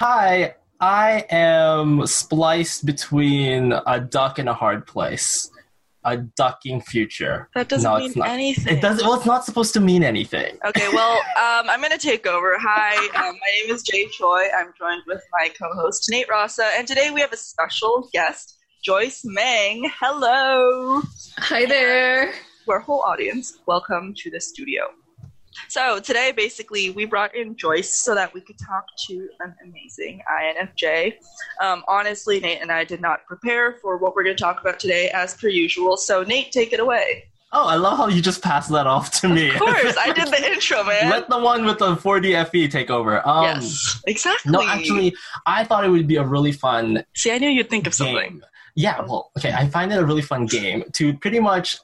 Hi, I am spliced between a duck and a hard place. A ducking future. That doesn't No, mean it's not. anything. It doesn't. Well, it's not supposed to mean anything. Okay, well, um, I'm going to take over. Hi, um, my name is Jay Choi. I'm joined with my co-host Nate Rasa, and today we have a special guest, Joyce Meng. Hello, Hi there. to our whole audience. Welcome to the studio. So today, basically, we brought in Joyce so that we could talk to an amazing INFJ. Um, honestly, Nate and I did not prepare for what we're going to talk about today, as per usual. So, Nate, take it away. Oh, I love how you just passed that off to me. Of course, I did the intro, man. Let the one with the 4D FE take over. Um, yes, exactly. No, actually, I thought it would be a really fun See, I knew you'd think of something. Yeah, well, okay, I find it a really fun game to pretty much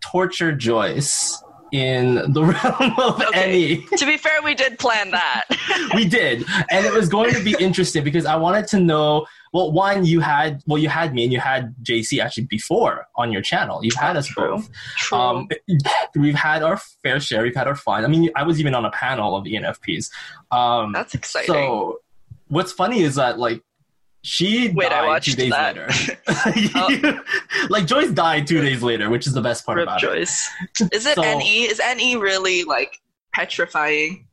torture Joyce in the realm of Okay. any. to be fair, we did plan that. we did, and it was going to be interesting because I wanted to know. Well, one, you had well, you had me, and you had JC actually before on your channel. You've had us True. both. True. Um, we've had our fair share. We've had our fun. I mean, I was even on a panel of ENFPs. Um, That's exciting. so, what's funny is that like she Wait, I died watched two days that. later. Oh. like Joyce died two days later, which is the best part Rip about. Joyce. Is it So- NE? Is NE really like petrifying?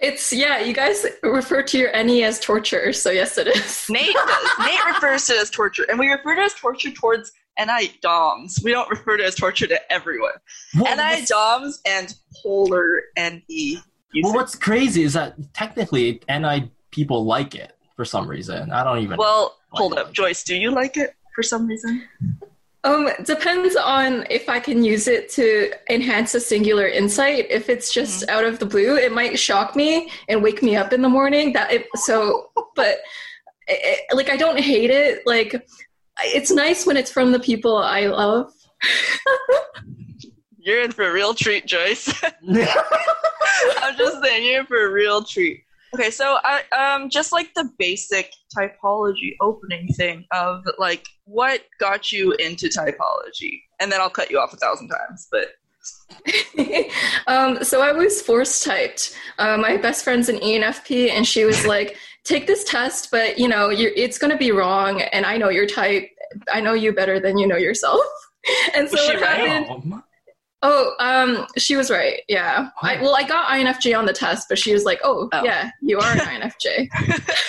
It's yeah, you guys refer to your NE as torture, so yes it is. Nate does. Nate refers to it as torture, and we refer to it as torture towards NI DOMs. We don't refer to it as torture to everyone. Well, NI DOMs and polar NE. well, what's crazy is that technically NI people like it for some reason. I don't even. Well, hold Like- up, Joyce. Do you like it for some reason? Um, depends on if I can use it to enhance a singular insight. If it's just Mm-hmm. out of the blue, it might shock me and wake me up in the morning. That it, so, but it, it- like I don't hate it. Like it's nice when it's from the people I love. You're in for a real treat, Joyce. I'm just saying, you're in for a real treat. Okay, so I um just like the basic typology opening thing of like what got you into typology, and then I'll cut you off a thousand times. But um, so I was force typed. Uh, my best friend's an ENFP, and she was like, "Take this test, but you know, you're, it's going to be wrong." And I know your type. I know you better than you know yourself. And so Was she what happened? Oh, Oh, um, she was right. Yeah. I, well, I got INFJ on the test, but she was like, "Oh, Oh. yeah, you are an INFJ."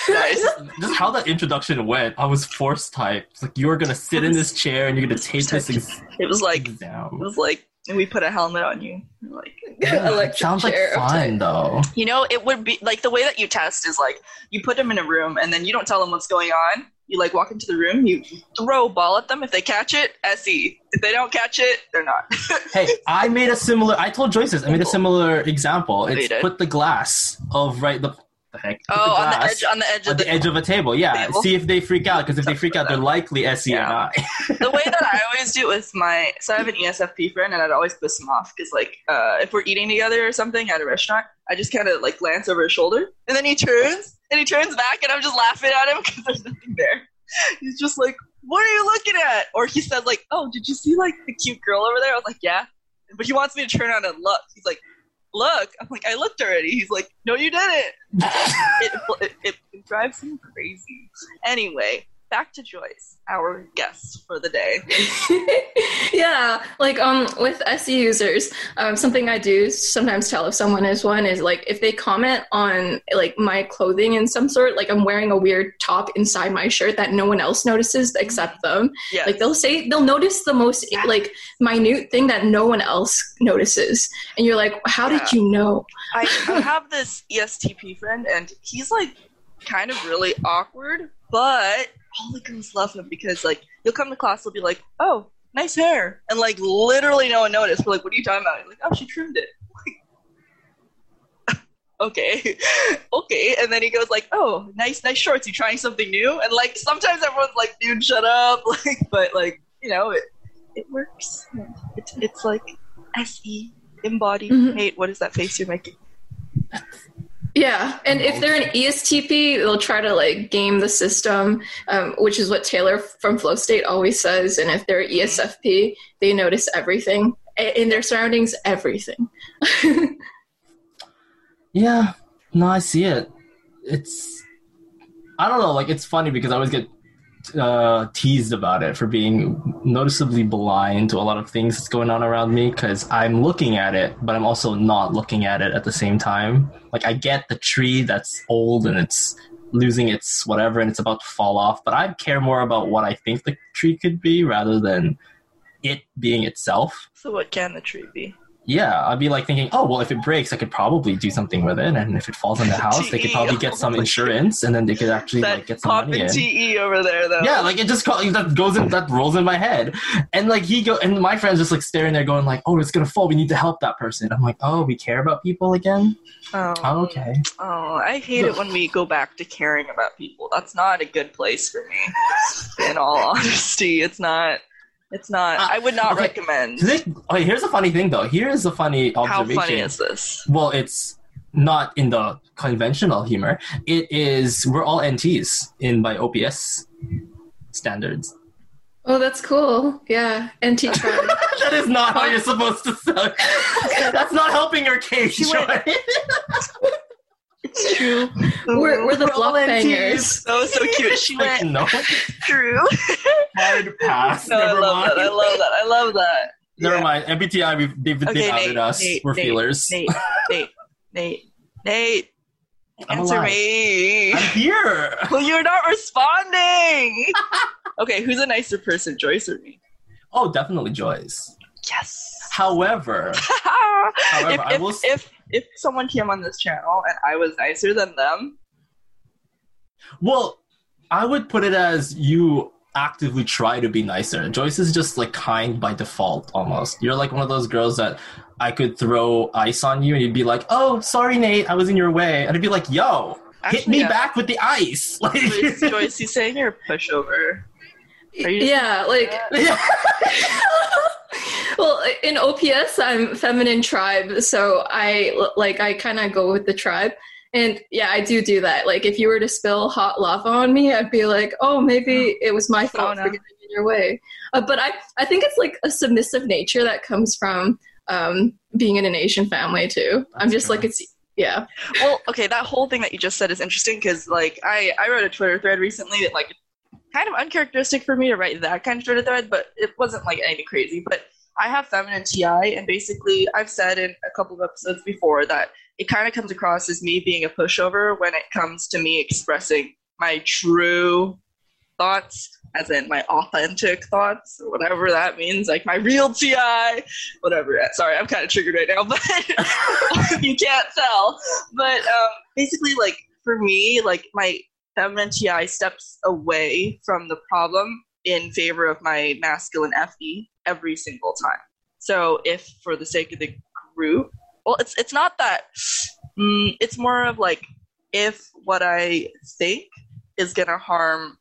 nice. just how that introduction went, I was force type. It's like you're gonna sit in this chair and you're gonna take this ex- It was like it was like we put a helmet on you. Like Yeah, sounds like chair of fun though. you know, it would be like the way that you test is like you put them in a room and then you don't tell them what's going on. You like walk into the room, you throw a ball at them. If they catch it, SE. If they don't catch it, they're not. Hey, I made a similar. I told Joyce this. I made a similar example. you It's did? put the glass of right the, the heck. Oh, the on the edge, on the edge on of the the, edge of a table. Yeah, Table. see if they freak out. Because if they freak out, they're likely SE Yeah. the way that I always do it with my so I have an ESFP friend and I'd always piss him off because like uh, if we're eating together or something at a restaurant, I just kind of like glance over his shoulder and then he turns and he turns back and I'm just laughing at him because there's nothing there. He's just like, "What are you looking at?" Or he said like, "Oh, did you see like the cute girl over there?" I was like, "Yeah," but he wants me to turn on and look. He's like, "Look," I'm like, "I looked already." He's like, "No, you didn't." it, it, it, drives him crazy. Anyway, back to Joyce, our guest for the day. yeah, like um, with SE users, um, something I do sometimes tell if someone is one is like if they comment on like my clothing in some sort, like I'm wearing a weird top inside my shirt that no one else notices except them. Yes. Like they'll say they'll notice the most like minute thing that no one else notices, and you're like, how did you know? I, I have this ESTP friend, and he's like kind of really awkward, but all the girls love him because like he'll come to class, he'll be like, "Oh, nice hair," and like literally no one noticed. We're like, "What are you talking about?" He's like, "Oh, she trimmed it." okay, okay, and then he goes like, "Oh, nice, nice shorts. You trying something new?" And like sometimes everyone's like, "Dude, shut up!" Like, but like you know, it it works. It's it's like se embodied. Mhm. Nate, what is that face you're making? Yeah, and if they're an ESTP, they'll try to like game the system, um, which is what Taylor from Flow State always says. And if they're E ESFP, they notice everything in their surroundings, everything. Yeah, no, I see it. It's I don't know. Like it's funny because I always get uh, teased about it for being noticeably blind to a lot of things that's going on around me because I'm looking at it, but I'm also not looking at it at the same time. Like I get the tree that's old and it's losing its whatever and it's about to fall off, but I care more about what I think the tree could be rather than it being itself. So what can the tree be? Yeah, I'd be like thinking, oh well, if it breaks, I could probably do something with it, and if it falls in the house, they could probably get some insurance, and then they could actually That like get some money in. TE over there though. Yeah, like it just co- that goes in that rolls in my head, and like he go and my friend's just like staring there, going like, "Oh, it's gonna fall. We need to help that person." I'm like, "Oh, we care about people again." Oh, Oh, okay. Oh, I hate it when we go back to caring about people. That's not a good place for me. In all honesty, it's not. It's not. Uh, I would not okay. recommend. This- okay, here's a funny thing though. Here's a funny observation. How observation. funny is this? well, it's not in the conventional humor. It is we're all NTs in by OPS standards. Oh, that's cool. Yeah, NT tribe. that is not how you're supposed to say. That's not helping your case. She went- Joy. It's true. we're, we're the We're all bangers. That was so cute. She Like, went no, true. hard pass. No, I Never love mind. that. I love that. I love that. Never Yeah. mind. MBTI, we've, they've, Okay, they've outed Nate, us. Nate, We're Nate, feelers. Nate, Nate, Nate, Nate. I'm Answer alive. me. I'm here. Well, you're not responding. okay, who's a nicer person, Joyce or me? Oh, definitely Joyce. Yes. However, if, I if, will s- if if someone came on this channel and I was nicer than them, well, I would put it as you actively try to be nicer. Joyce is just like kind by default almost. You're like one of those girls that I could throw ice on you and you'd be like, "Oh, sorry, Nate, I was in your way," and I'd be like, "Yo, hit me yeah. back with the ice!" Like, Joyce, Joyce, he's saying you're a pushover. Yeah, like well, in OPS, I'm feminine tribe, so I like I kind of go with the tribe. And yeah, I do do that. Like, if you were to spill hot lava on me, I'd be like, "Oh, maybe it was my fault no. for getting in your way." Uh, but I, I think it's like a submissive nature that comes from um, being in an Asian family too. I'm just true. like it's yeah. well, okay, that whole thing that you just said is interesting because, like, I I wrote a Twitter thread recently that like kind of uncharacteristic for me to write that kind of Twitter thread, but it wasn't like anything crazy. But I have feminine TI, and basically, I've said in a couple of episodes before that it kind of comes across as me being a pushover when it comes to me expressing my true thoughts, as in my authentic thoughts, whatever that means, like my real TI, whatever. Sorry, I'm kind of triggered right now, but you can't tell. But um, basically, like for me, like my feminine TI steps away from the problem in favor of my masculine FE every single time. So if for the sake of the group, well, it's it's not that. Mm, it's more of like if what I think is gonna harm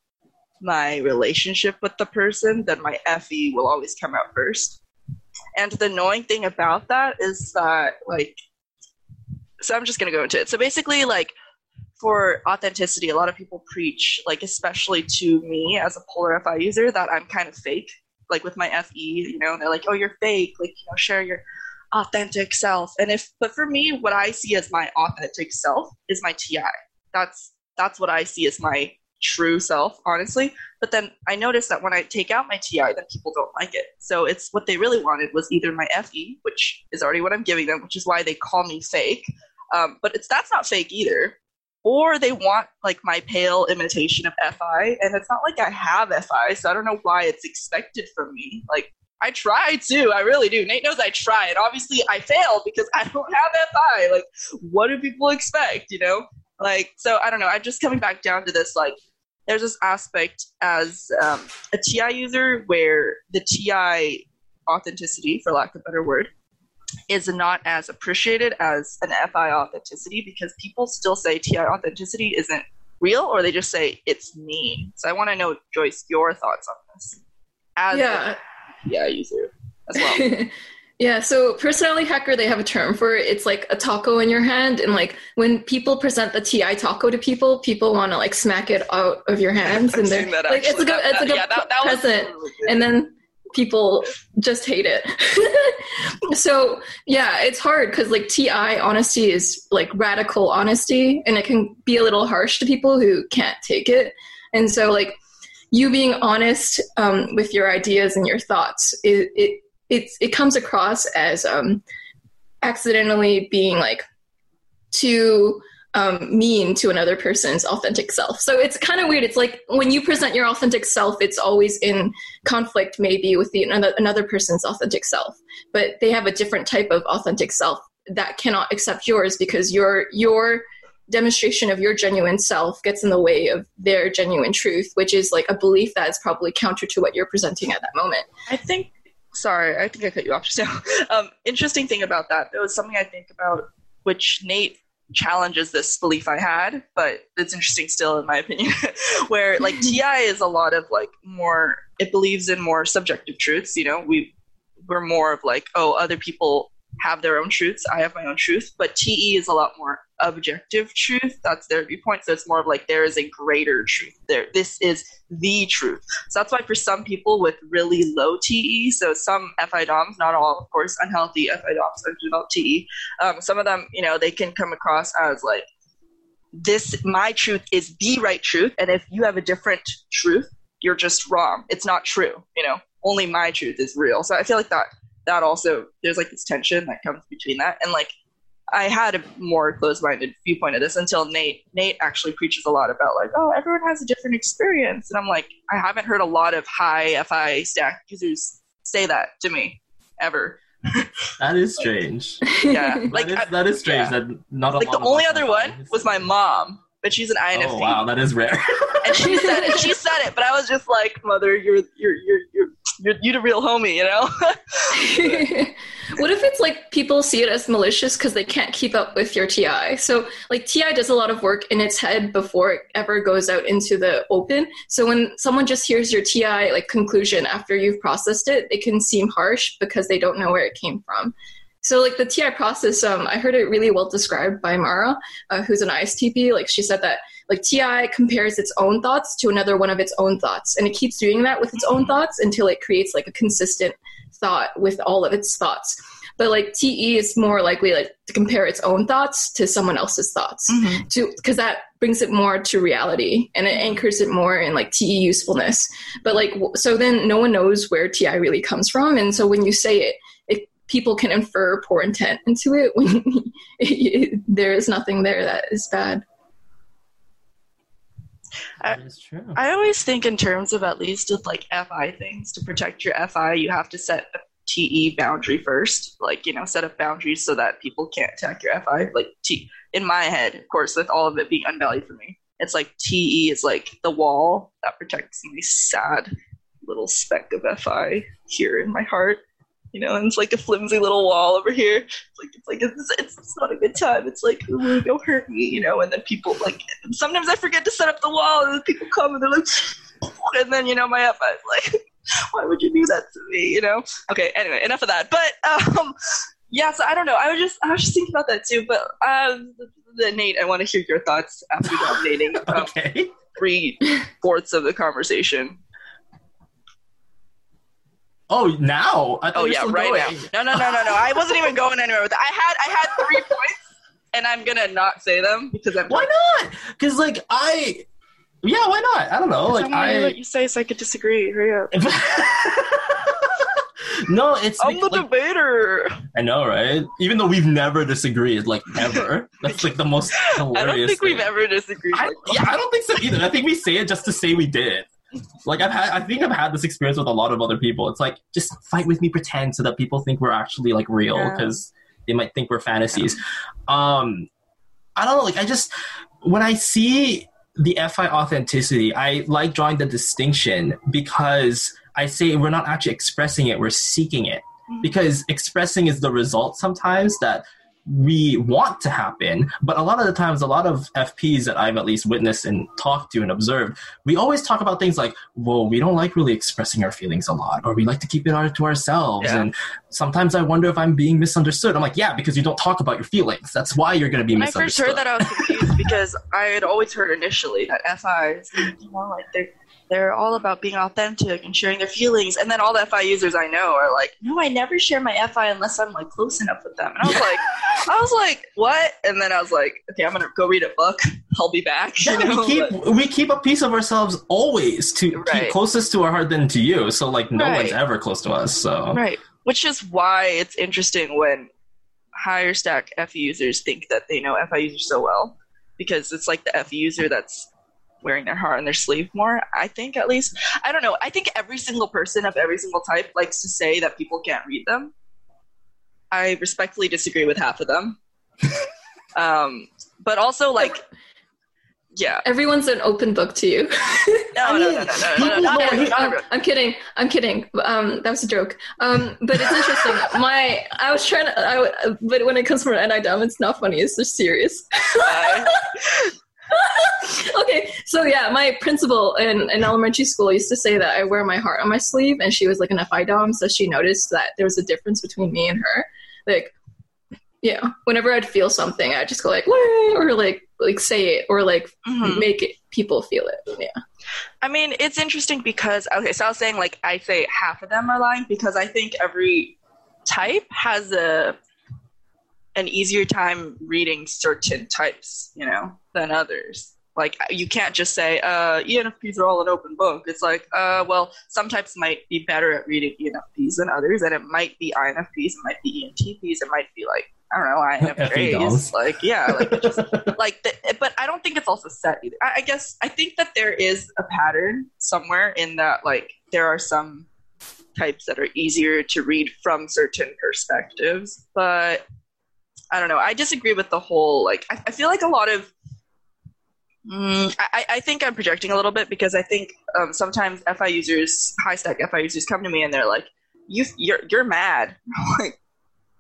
my relationship with the person, then my FE will always come out first. And the annoying thing about that is that like so I'm just gonna go into it. So basically like for authenticity, a lot of people preach, like especially to me as a polar FI user, that I'm kind of fake. Like with my FE, you know, they're like, "Oh, you're fake." Like, you know, share your authentic self. And if, but for me, what I see as my authentic self is my TI. That's that's what I see as my true self, honestly. But then I noticed that when I take out my TI, then people don't like it. So it's what they really wanted was either my FE, which is already what I'm giving them, which is why they call me fake. Um, but it's that's not fake either or they want like my pale imitation of FI, and it's not like I have FI, so I don't know why it's expected from me. Like I try to, I really do. Nate knows I try, and obviously I fail because I don't have FI. Like, what do people expect? You know, like so. I don't know. I'm just coming back down to this. Like, there's this aspect as um, a TI user where the TI authenticity, for lack of a better word, is not as appreciated as an FI authenticity because people still say TI authenticity isn't real or they just say it's me. So I want to know, Joyce, your thoughts on this as Yeah. a TI user as well. yeah, so personality hacker, they have a term for it. It's like a taco in your hand, and like when people present the TI taco to people, people want to like smack it out of your hands, I've and they're that like, it's a good, it's a good yeah, that, that present. really good. and then people just hate it. so yeah, it's hard because like TI honesty is like radical honesty, and it can be a little harsh to people who can't take it. And so like you being honest um, with your ideas and your thoughts, it it it, it comes across as um, accidentally being like too um, mean to another person's authentic self. So it's kind of weird. It's like when you present your authentic self, it's always in conflict, maybe with the another, another person's authentic self. But they have a different type of authentic self that cannot accept yours because your your demonstration of your genuine self gets in the way of their genuine truth, which is like a belief that is probably counter to what you're presenting at that moment. I think. Sorry, I think I cut you off just now. Um, interesting thing about that, though, is something I think about, which Nate challenges this belief I had, but it's interesting still in my opinion, where like TI is a lot of like more it believes in more subjective truths, you know. We we're more of like, oh, other people have their own truths, I have my own truth, but TE is a lot more objective truth. That's their viewpoint. So it's more of like there is a greater truth. There, this is the truth. So that's why for some people with really low TE, so some FI DOMs, not all, of course, unhealthy FI DOMs are develop TE. Um, some of them, you know, they can come across as like this. My truth is the right truth, and if you have a different truth, you're just wrong. It's not true. You know, only my truth is real. So I feel like that that also there's like this tension that comes between that and like I had a more closed-minded viewpoint of this until Nate. Nate actually preaches a lot about like, oh, everyone has a different experience, and I'm like, I haven't heard a lot of high FI stack users say that to me ever. that is strange. Yeah, like that is, that is strange. Yeah. That not like the only other one was my mom, but she's an INFP. Oh wow, that is rare. and she said it. She said it, but I was just like, mother, you're you're you're you're you're, you're the real homie, you know? what if it's like people see it as malicious because they can't keep up with your TI? So, like, TI does a lot of work in its head before it ever goes out into the open. So, when someone just hears your TI like conclusion after you've processed it, it can seem harsh because they don't know where it came from. So, like the TI process, um, I heard it really well described by Mara, uh, who's an ISTP. Like, she said that like TI compares its own thoughts to another one of its own thoughts, and it keeps doing that with its own thoughts until it creates like a consistent thought with all of its thoughts. But like TE is more likely like to compare its own thoughts to someone else's thoughts, mm-hmm. to because that brings it more to reality and it anchors it more in like TE usefulness. But like so then no one knows where TI really comes from, and so when you say it, it people can infer poor intent into it when there is nothing there that is bad. That is true. I always think in terms of at least with like FI things to protect your FI, you have to set a TE boundary first. Like you know, set up boundaries so that people can't attack your FI. Like T in my head, of course, with all of it being unvalued for me, it's like TE is like the wall that protects my sad little speck of FI here in my heart you know, and it's like a flimsy little wall over here. It's like it's like it's, it's, it's not a good time. It's like Ooh, don't hurt me, you know. And then people like sometimes I forget to set up the wall, and people come and they're like, and then you know my F is like, why would you do that to me, you know? Okay, anyway, enough of that. But um, yeah, so I don't know. I was just I was just thinking about that too. But um, the, Nate, I want to hear your thoughts after dominating um, okay. three fourths of the conversation. Oh, now? oh yeah, right going. now. No, no, no, no, no. I wasn't even going anywhere with it. I had I had three points, and I'm gonna not say them because I'm. Why not? Because like I, yeah, why not? I don't know. Like I let you say so I could disagree. Hurry up. no, it's I'm the like, debater. I know, right? Even though we've never disagreed, like ever. That's like the most hilarious. I don't think thing. we've ever disagreed. I, yeah, I don't think so either. I think we say it just to say we did like I've had I think I've had this experience with a lot of other people. It's like just fight with me pretend so that people think we're actually like real because yeah. they might think we're fantasies. Um I don't know, like I just when I see the FI authenticity, I like drawing the distinction because I say we're not actually expressing it, we're seeking it. Mm-hmm. Because expressing is the result sometimes that we want to happen. But a lot of the times, a lot of FPs that I've at least witnessed and talked to and observed, we always talk about things like, well, we don't like really expressing our feelings a lot, or we like to keep it to ourselves. Yeah. And sometimes I wonder if I'm being misunderstood. I'm like, yeah, because you don't talk about your feelings. That's why you're going to be When I first misunderstood. heard that, I was confused because I had always heard initially that FIs, you know, like they're they're all about being authentic and sharing their feelings, and then all the FI users I know are like, no, I never share my FI unless I'm like close enough with them, and I was like, I was like, what? And then I was like, okay, I'm gonna go read a book. I'll be back. You Yeah, know? we keep we keep a piece of ourselves always to Right. keep closest to our heart than to you. So like no Right. one's ever close to us. So Right. Which is why it's interesting when higher stack FI users think that they know FI users so well. Because it's like the FE user that's wearing their heart on their sleeve more, I think at least. I don't know. I think every single person of every single type likes to say that people can't read them. I respectfully disagree with half of them. um, but also like yeah. Everyone's an open book to you. No, I no, mean, no, no, no, no, people no, not know- everyone, not Um, everyone. I'm kidding. I'm kidding. Um, that was a joke. Um, but it's interesting. My, I was trying to. I, w- but when it comes from an NI DOM, it's not funny. It's just serious. Uh, okay, so yeah, my principal in, in elementary school used to say that I wear my heart on my sleeve, and she was like an FI dom, so she noticed that there was a difference between me and her. Like, yeah, whenever I'd feel something, I'd just go like, "Wah," or like like say it, or like mhm. make it people feel it. Yeah, I mean, it's interesting because okay, so I was saying like I say half of them are lying because I think every type has a an easier time reading certain types, you know, than others. Like you can't just say uh, ENFPs are all an open book. It's like, uh, well, some types might be better at reading ENFPs than others, and it might be INFPs, it might be ENTPs, it might be like I don't know INFJs. Like yeah, like it just like the, but i don't think it's also set either I, I guess i think that there is a pattern somewhere in that like there are some types that are easier to read from certain perspectives but i don't know i disagree with the whole like i, I feel like a lot of Mm, I, I think I'm projecting a little bit because I think um, sometimes FI users, high stack FI users, come to me and they're like, "You, you're, you're mad." I'm like,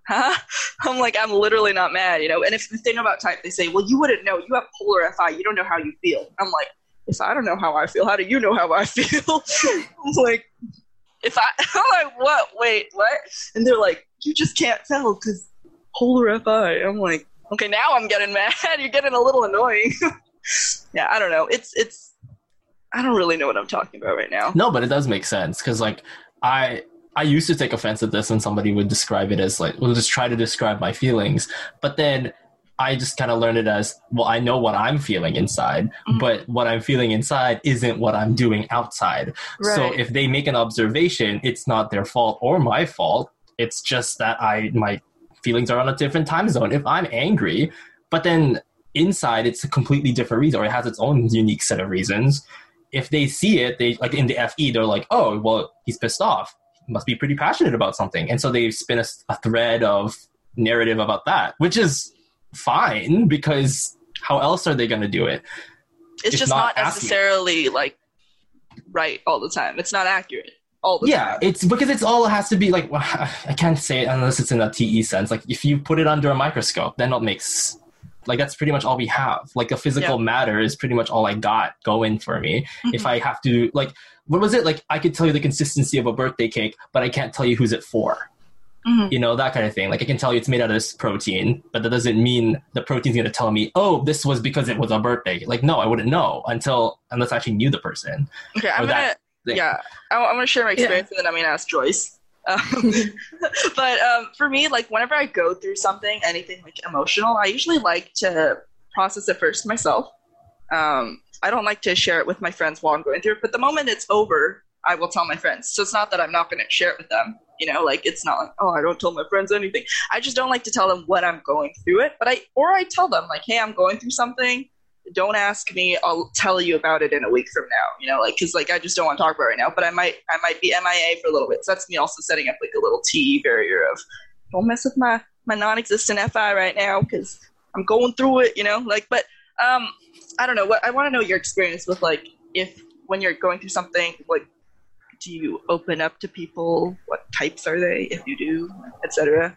huh? I'm like, I'm literally not mad, you know. And if they know about type, they say, well, you wouldn't know. You have polar FI. You don't know how you feel. I'm like, if I don't know how I feel, how do you know how I feel? I'm like, if I, I'm like, what? Wait, what? And they're like, you just can't tell because polar FI. I'm like, okay, now I'm getting mad. You're getting a little annoying. Yeah, I don't know. It's it's. I don't really know what I'm talking about right now. No, but it does make sense because like I I used to take offense at this when somebody would describe it as like, we'll just try to describe my feelings, but then I just kind of learned it as well. I know what I'm feeling inside, Mhm. but what I'm feeling inside isn't what I'm doing outside. So if they make an observation, it's not their fault or my fault. It's just that I my feelings are on a different time zone. If I'm angry, but then inside it's a completely different reason or it has its own unique set of reasons. If they see it, they like in the FE, they're like, oh, well, he's pissed off. He must be pretty passionate about something. And so they spin a, a thread of narrative about that, which is fine because how else are they going to do it? it's If just not not, asking. necessarily like right all the time. It's not accurate all the time. yeah time. it's because it's all has to be like well, i can't say it unless it's in a te sense like if you put it under a microscope then it makes like that's pretty much all we have like a physical Yeah. matter is pretty much all i got going for me if Mhm. i have to like what was it like i could tell you the consistency of a birthday cake but i can't tell you who's it for Mhm. you know that kind of thing like i can tell you it's made out of this protein but that doesn't mean the protein's going to tell me oh this was because it was a birthday like no i wouldn't know until unless i actually knew the person Okay, I'm gonna that thing. yeah, I, I'm gonna share my experience and then I'm gonna ask Joyce. Um, but um, for me, like whenever I go through something, anything like emotional, I usually like to process it first myself. Um, I don't like to share it with my friends while I'm going through it. But the moment it's over, I will tell my friends. So it's not that I'm not going to share it with them. You know, like it's not like oh I don't tell my friends anything. I just don't like to tell them when I'm going through it. But I or I tell them like hey I'm going through something don't ask me i'll tell you about it in a week from now you know like because like i just don't want to talk about it right now but i might i might be mia for a little bit so that's me also setting up like a little t barrier of don't mess with my my non-existent fi right now because i'm going through it you know like but um i don't know what i want to know your experience with like if when you're going through something like do you open up to people what types are they if you do etc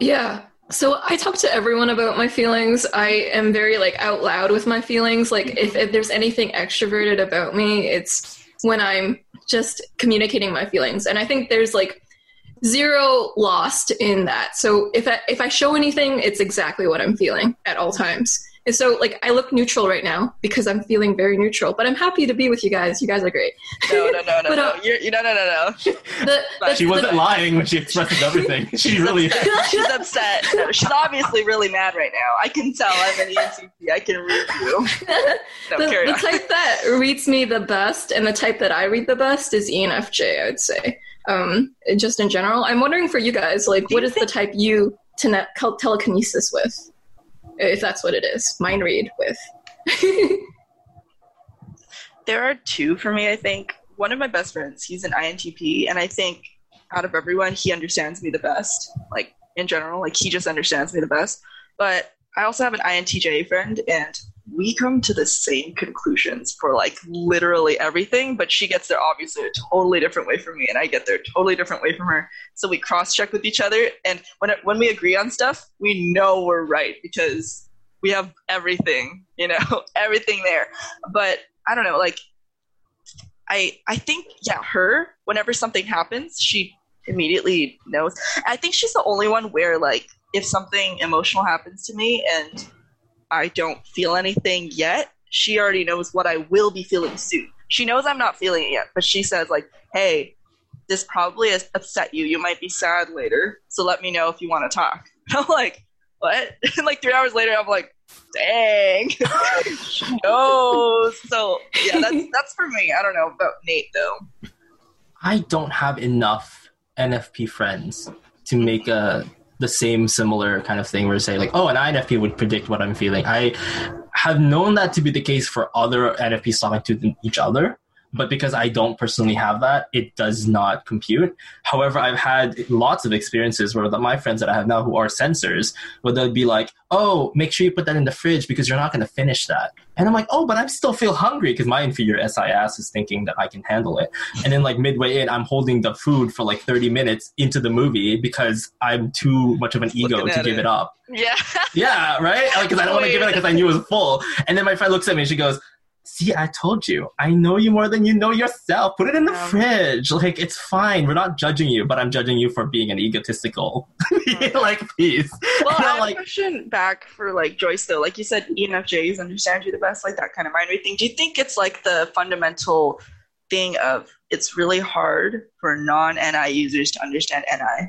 Yeah. So I talk to everyone about my feelings. I am very like out loud with my feelings. Like if, mm-hmm. if there's anything extroverted about me, it's when I'm just communicating my feelings. And I think there's like zero lost in that. So if I, if I show anything, it's exactly what I'm feeling at all times. And so, like, I look neutral right now because I'm feeling very neutral, but I'm happy to be with you guys. You guys are great. No, no, no, no, But, no. uh, You're, you no, no, no, no. The, the- She wasn't the- lying when she expressed everything. She really is. She's upset. No, she's obviously really mad right now. I can tell. I'm an ENTP. I can read you. No, the, carry the on. type that reads me the best and the type that I read the best is E ENFJ, I would say. Um, just in general. I'm wondering for you guys, like, Do what you is the type you tele- telekinesis with? If that's what it is. Mind read with. There are two for me, I think. One of my best friends, he's an INTP, and I think out of everyone, he understands me the best. Like, in general, like, he just understands me the best. But I also have an INTJ friend, and we come to the same conclusions for, like, literally everything, but she gets there obviously a totally different way from me, and I get there a totally different way from her. So we cross check with each other, and when, when we agree on stuff, we know we're right because we have everything, you know, everything there. But I don't know, like I I think yeah, her whenever something happens, she immediately knows. I think she's the only one where like if something emotional happens to me and I don't feel anything yet, she already knows what I will be feeling soon. She knows I'm not feeling it yet, but she says like, "Hey, this probably has upset you. You might be sad later, so let me know if you want to talk." I'm like, "What?" And like three hours later, I'm like, "Dang, she knows." So yeah, that's that's for me. I don't know about Nate though. I don't have enough NFP friends to make a the same similar kind of thing where say like, oh, an INFP would predict what I'm feeling. I have known that to be the case for other NFPs talking to each other, but because I don't personally have that, it does not compute. However, I've had lots of experiences where the, my friends that I have now who are sensors, where they'll be like, oh, make sure you put that in the fridge because you're not going to finish that. And I'm like, oh, but I still feel hungry because my inferior SIS is thinking that I can handle it. And then like midway in, I'm holding the food for like 30 minutes into the movie because I'm too much of an ego to give it. it up. Yeah, Yeah, right? Because I don't want to give it because I knew it was full. And then my friend looks at me and she goes, See, I told you. I know you more than you know yourself. Put it in the Yeah. fridge. Like, it's fine. We're not judging you, but I'm judging you for being an egotistical, like, piece. Well, And I I'm have like, a question back for like Joyce though. Like you said, ENFJs understand you the best, like that kind of mind read thing. Do you think it's like the fundamental thing of it's really hard for non-NI users to understand NI?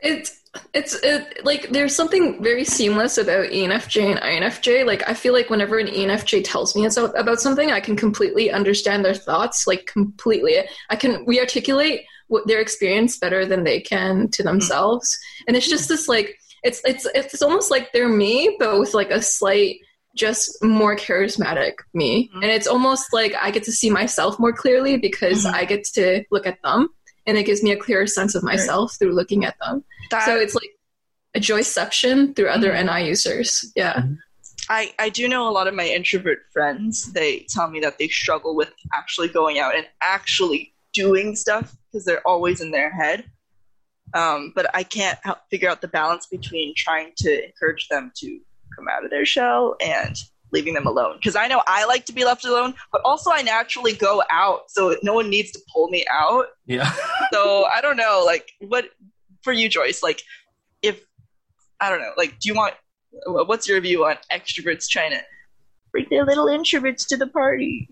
It's it's it, like there's something very seamless about ENFJ and INFJ. Like I feel like whenever an ENFJ tells me about something, I can completely understand their thoughts. Like completely, I can re-articulate what their experience better than they can to themselves. And it's just this like it's it's it's almost like they're me, but with like a slight just more charismatic me. Mhm. And it's almost like I get to see myself more clearly because Mhm. I get to look at them. And it gives me a clearer sense of myself through looking at them. That, So it's like a joyception through other Mhm. NI users. Yeah. I, I do know a lot of my introvert friends, they tell me that they struggle with actually going out and actually doing stuff because they're always in their head. Um, but I can't help figure out the balance between trying to encourage them to come out of their shell and leaving them alone. Because I know I like to be left alone, but also I naturally go out, so no one needs to pull me out. yeah. So I don't know, like, what for you, Joyce? Like, if I don't know, like, do you want? What's your view on extroverts trying to bring their little introverts to the party?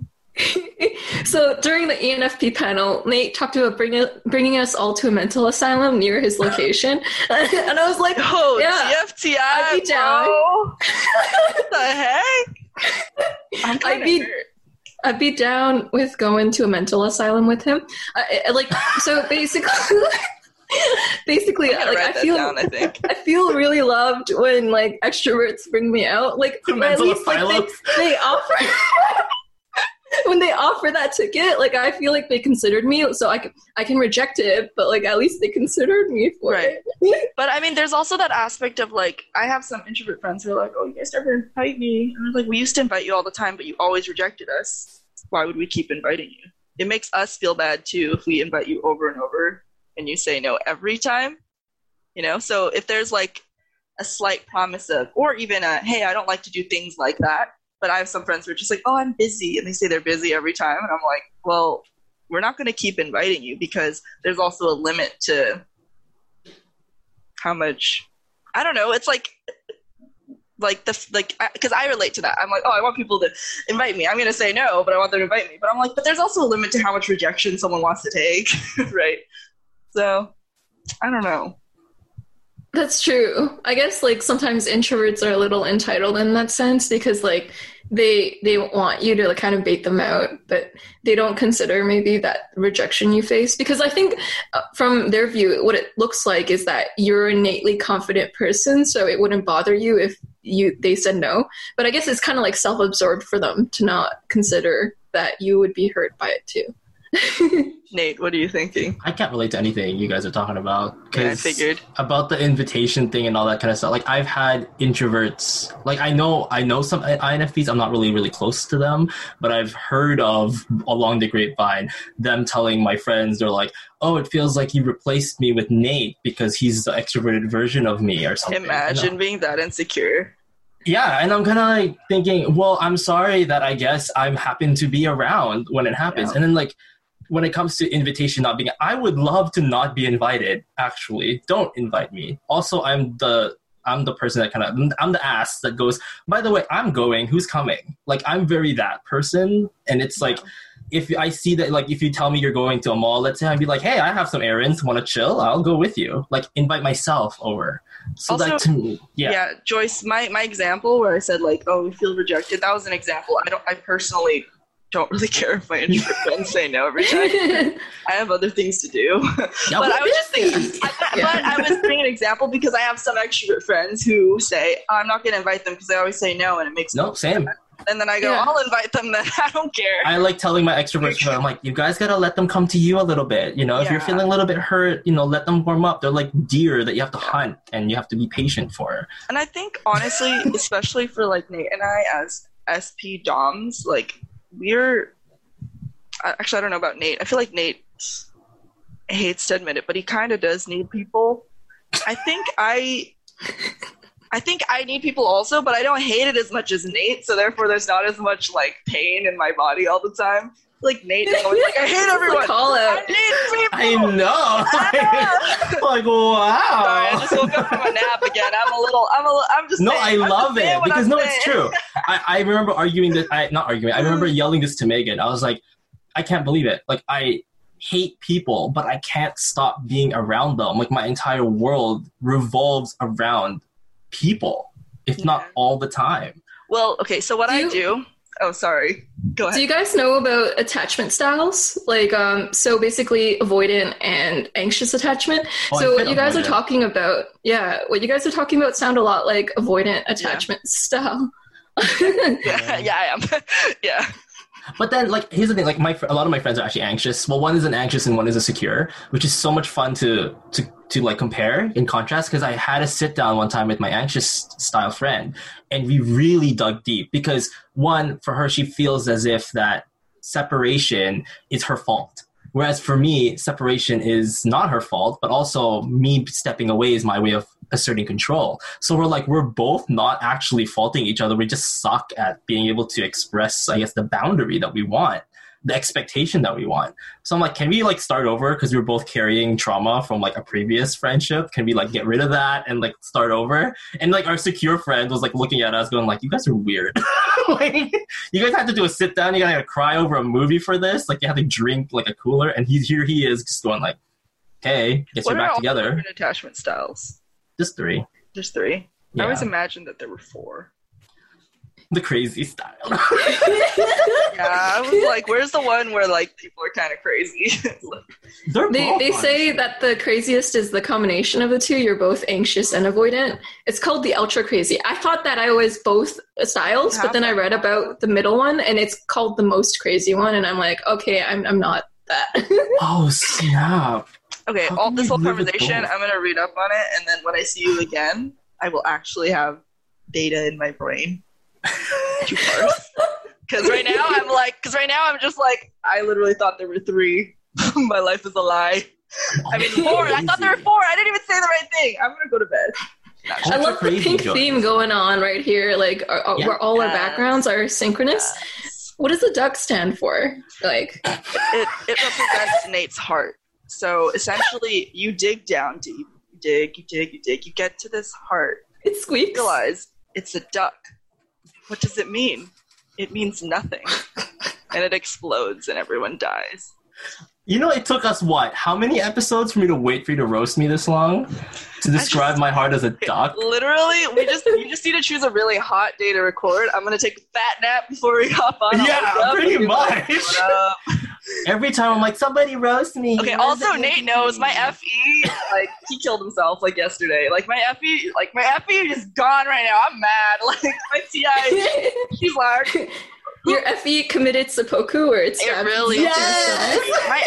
So during the ENFP panel, Nate talked about bringing bringing us all to a mental asylum near his location, and I was like, Oh, Yeah. TFTI, I'd be down. what the heck? I'm I'd be- hurt. I'd be down with going to a mental asylum with him. I, I- like so, basically, basically, I'm like I feel. down. I think. I feel really loved when like extroverts bring me out. Like at mental least like they, they offer when they offer that ticket. Like I feel like they considered me, so I can I can reject it, but like at least they considered me for Right. it. But I mean, there's also that aspect of like, I have some introvert friends who are like, "Oh, you guys never invite me." And I was like, "We used to invite you all the time, but you always rejected us. Why would we keep inviting you?" It makes us feel bad too if we invite you over and over and you say no every time. You know, so if there's like a slight promise of, or even a, hey, I don't like to do things like that. But I have some friends who are just like, oh, I'm busy. And they say they're busy every time. And I'm like, well, we're not going to keep inviting you because there's also a limit to how much, I don't know. It's like, like the like because I relate to that. I'm like, oh, I want people to invite me. I'm gonna say no, but I want them to invite me. But I'm like, but there's also a limit to how much rejection someone wants to take, right? So I don't know. That's true. I guess like sometimes introverts are a little entitled in that sense because like they they want you to like, kind of bait them out, but they don't consider maybe that rejection you face because I think uh, from their view what it looks like is that you're an innately confident person, so it wouldn't bother you if you they said no. But I guess it's kind of like self-absorbed for them to not consider that you would be hurt by it too. Nate, what are you thinking? I can't relate to anything you guys are talking about. Yeah, I figured. about the invitation thing and all that kind of stuff. Like I've had introverts. Like I know, I know some INFPs. I'm not really, really close to them, but I've heard of along the grapevine them telling my friends they're like, "Oh, it feels like you replaced me with Nate because he's the extroverted version of me or something." Imagine being that insecure. Yeah, and I'm kind of like thinking, well, I'm sorry that I guess I'm happen to be around when it happens, Yeah. and then like when it comes to invitation not being, I would love to not be invited. Actually, don't invite me. Also, I'm the I'm the person that kind of I'm the ass that goes. By the way, I'm going. Who's coming? Like I'm very that person, and it's like. If I see that, like, if you tell me you're going to a mall, let's say I'd be like, "Hey, I have some errands. Want to chill? I'll go with you." Like, invite myself over. So Also- that to me, yeah, yeah joyce my my example where i said like oh we feel rejected that was an example i don't i personally don't really care if my introvert friends say no every time i have other things to do Yeah, but i was just is thinking? I, but i was bringing an example because i have some extrovert friends who say i'm not going to invite them because they always say no and it makes No, same. and then i go Yeah. i'll invite them then i don't care I like telling my extroverts, but I'm like, you guys gotta let them come to you a little bit. You know, if you're feeling a little bit hurt, you know, let them warm up. They're like deer that you have to hunt and you have to be patient for. And I think honestly, especially for like Nate and I as SP Doms, like we're uh, actually I don't know about Nate. I feel like Nate hates to admit it, but he kind of does need people. I think I I think I need people also, but I don't hate it as much as Nate, so therefore there's not as much like pain in my body all the time. Like Nate is always like I hate everyone. Call I out. need people. I know. like, wow. Sorry, I just woke up from a nap again. I'm a little. I'm a. li- I'm just. No, saying, I love it because I'm no, saying. it's true. I, I remember arguing this. I not arguing. I remember mm. yelling this to Megan. I was like, I can't believe it. Like I hate people, but I can't stop being around them. Like my entire world revolves around people, if not all the time. Well, okay. So what Do I you- do? Oh, sorry. Go Do you guys know about attachment styles? Like, um, so basically, avoidant and anxious attachment. Oh, so, what you guys are talking about, yeah, what you guys are talking about sound a lot like avoidant attachment style. yeah, yeah, I am. yeah. But then, like, here's the thing: like, my a lot of my friends are actually anxious. Well, one is an anxious and one is a secure, which is so much fun to to to like compare in contrast. Because I had a sit down one time with my anxious style friend, and we really dug deep. Because one, for her, she feels as if that separation is her fault. Whereas for me, separation is not her fault, but also me stepping away is my way of asserting control. So we're like, we're both not actually faulting each other. We just suck at being able to express, I guess, the boundary that we want, the expectation that we want. So I'm like, can we like start over? Because we were both carrying trauma from like a previous friendship. Can we like get rid of that and like start over? And like our secure friend was like looking at us going like, you guys are weird. like, you guys have to do a sit down. You gotta cry over a movie for this. Like you have to drink like a cooler. And he's here he is just going like, guess What you're back all together. attachment styles? Just three. Just three. I always imagined that there were four. The crazy style. Yeah, I was like, where's the one where like people are kind of crazy? They're They, they say honestly. that the craziest is the combination of the two. You're both anxious and avoidant. It's called the ultra crazy. I thought that I was both styles, but then I read about the middle one and it's called the most crazy one. And I'm like, okay, I'm, I'm not that. Oh snap! okay, How all this whole conversation. I'm gonna read up on it, and then when I see you again, I will actually have data in my brain to parse. Because right now I'm like, because right now I'm just like, I literally thought there were three. my life is a lie. I mean, four. I thought there were four. I didn't even say the right thing. I'm gonna go to bed. Not I love the pink joke. theme going on right here, like Yeah. where all our backgrounds are synchronous. Yes. What does the duck stand for? Like, it, it represents Nate's heart. So essentially, you dig down deep, you dig, you dig, you dig, you get to this heart. it squeaks. Realize it's a duck. What does it mean? It means nothing, and it explodes, and everyone dies. You know, it took us what? How many episodes for me to wait for you to roast me this long to describe just- my heart as a duck? Literally, we just you just need to choose a really hot day to record. I'm gonna take a fat nap before we hop on. Yeah, pretty and be like, much. "What up?" Every time I'm like, somebody roast me. Okay. Also, Nate knows my FE. Like he killed himself like yesterday. Like my FE. Like my FE is gone right now. I'm mad. Like my TI. He's like, Your FE committed seppuku or it's it really. Yes! My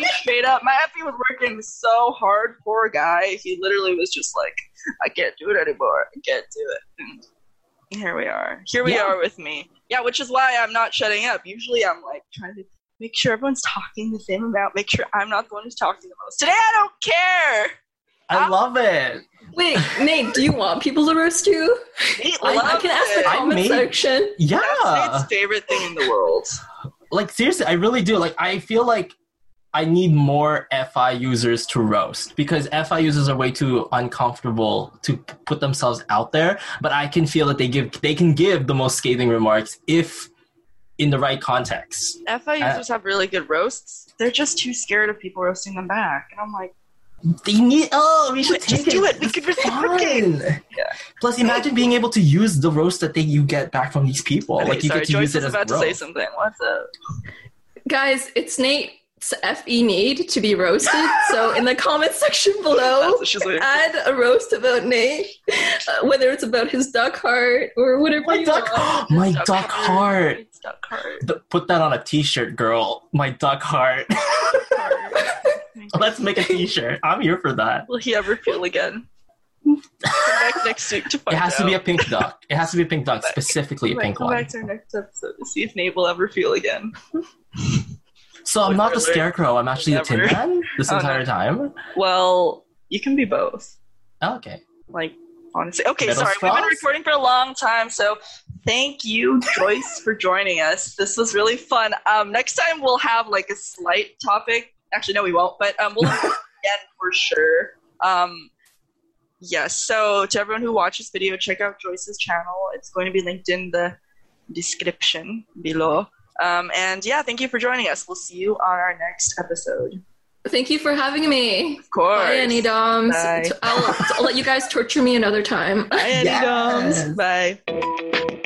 FE straight up. My FE was working so hard. Poor guy. He literally was just like, I can't do it anymore. I can't do it. And here we are. Here we Yeah. are with me. Yeah, which is why I'm not shutting up. Usually I'm like trying to make sure everyone's talking the same amount. Make sure I'm not the one who's talking the most. Today I don't care. I love it. Wait, Nate, do you want people to roast you? Nate I, I can ask the it. I comment made- section. Yeah. That's Nate's favorite thing in the world. like seriously, I really do. Like I feel like I need more FI users to roast because FI users are way too uncomfortable to put themselves out there. But I can feel that they give they can give the most scathing remarks if in the right context. FI users uh, have really good roasts. They're just too scared of people roasting them back. And I'm like, They need oh we should Just take do it. We could It's reciprocate. fun. Yeah. Plus, imagine being able to use the roast that they you get back from these people. okay, like you sorry, get to Joyce use it was as about to say something. What's up? Guys, it's Nate's FE need to be roasted. so in the comment section below, she's waiting add a roast about Nate, uh, whether it's about his duck heart or whatever My you duck, want. my duck heart. It's duck heart. Th- Put that on a T-shirt, girl. My duck heart. Let's make a T-shirt. I'm here for that. Will he ever feel again? Back next week to find It has to be a pink duck. It has to be a pink duck, specifically a Come back- pink come one. back to our next episode to see if Nate will ever feel again. So I'm not the scarecrow. I'm actually the Tin Man this Oh, no. entire time. Well, you can be both. Oh, okay. Like, honestly. Okay, Middle sorry. We've been recording for a long time, so thank you, Joyce, for joining us. This was really fun. Um, next time we'll have like a slight topic. Actually, no, we won't, but um, we'll have it again for sure. Um, yes, so to everyone who watched this video, check out Joyce's channel. It's going to be linked in the description below. Um, and yeah, thank you for joining us. We'll see you on our next episode. Thank you for having me. Of course. Bye, NI Doms. Bye. I'll, I'll let you guys torture me another time. Bye, NI Yes. Doms. Bye.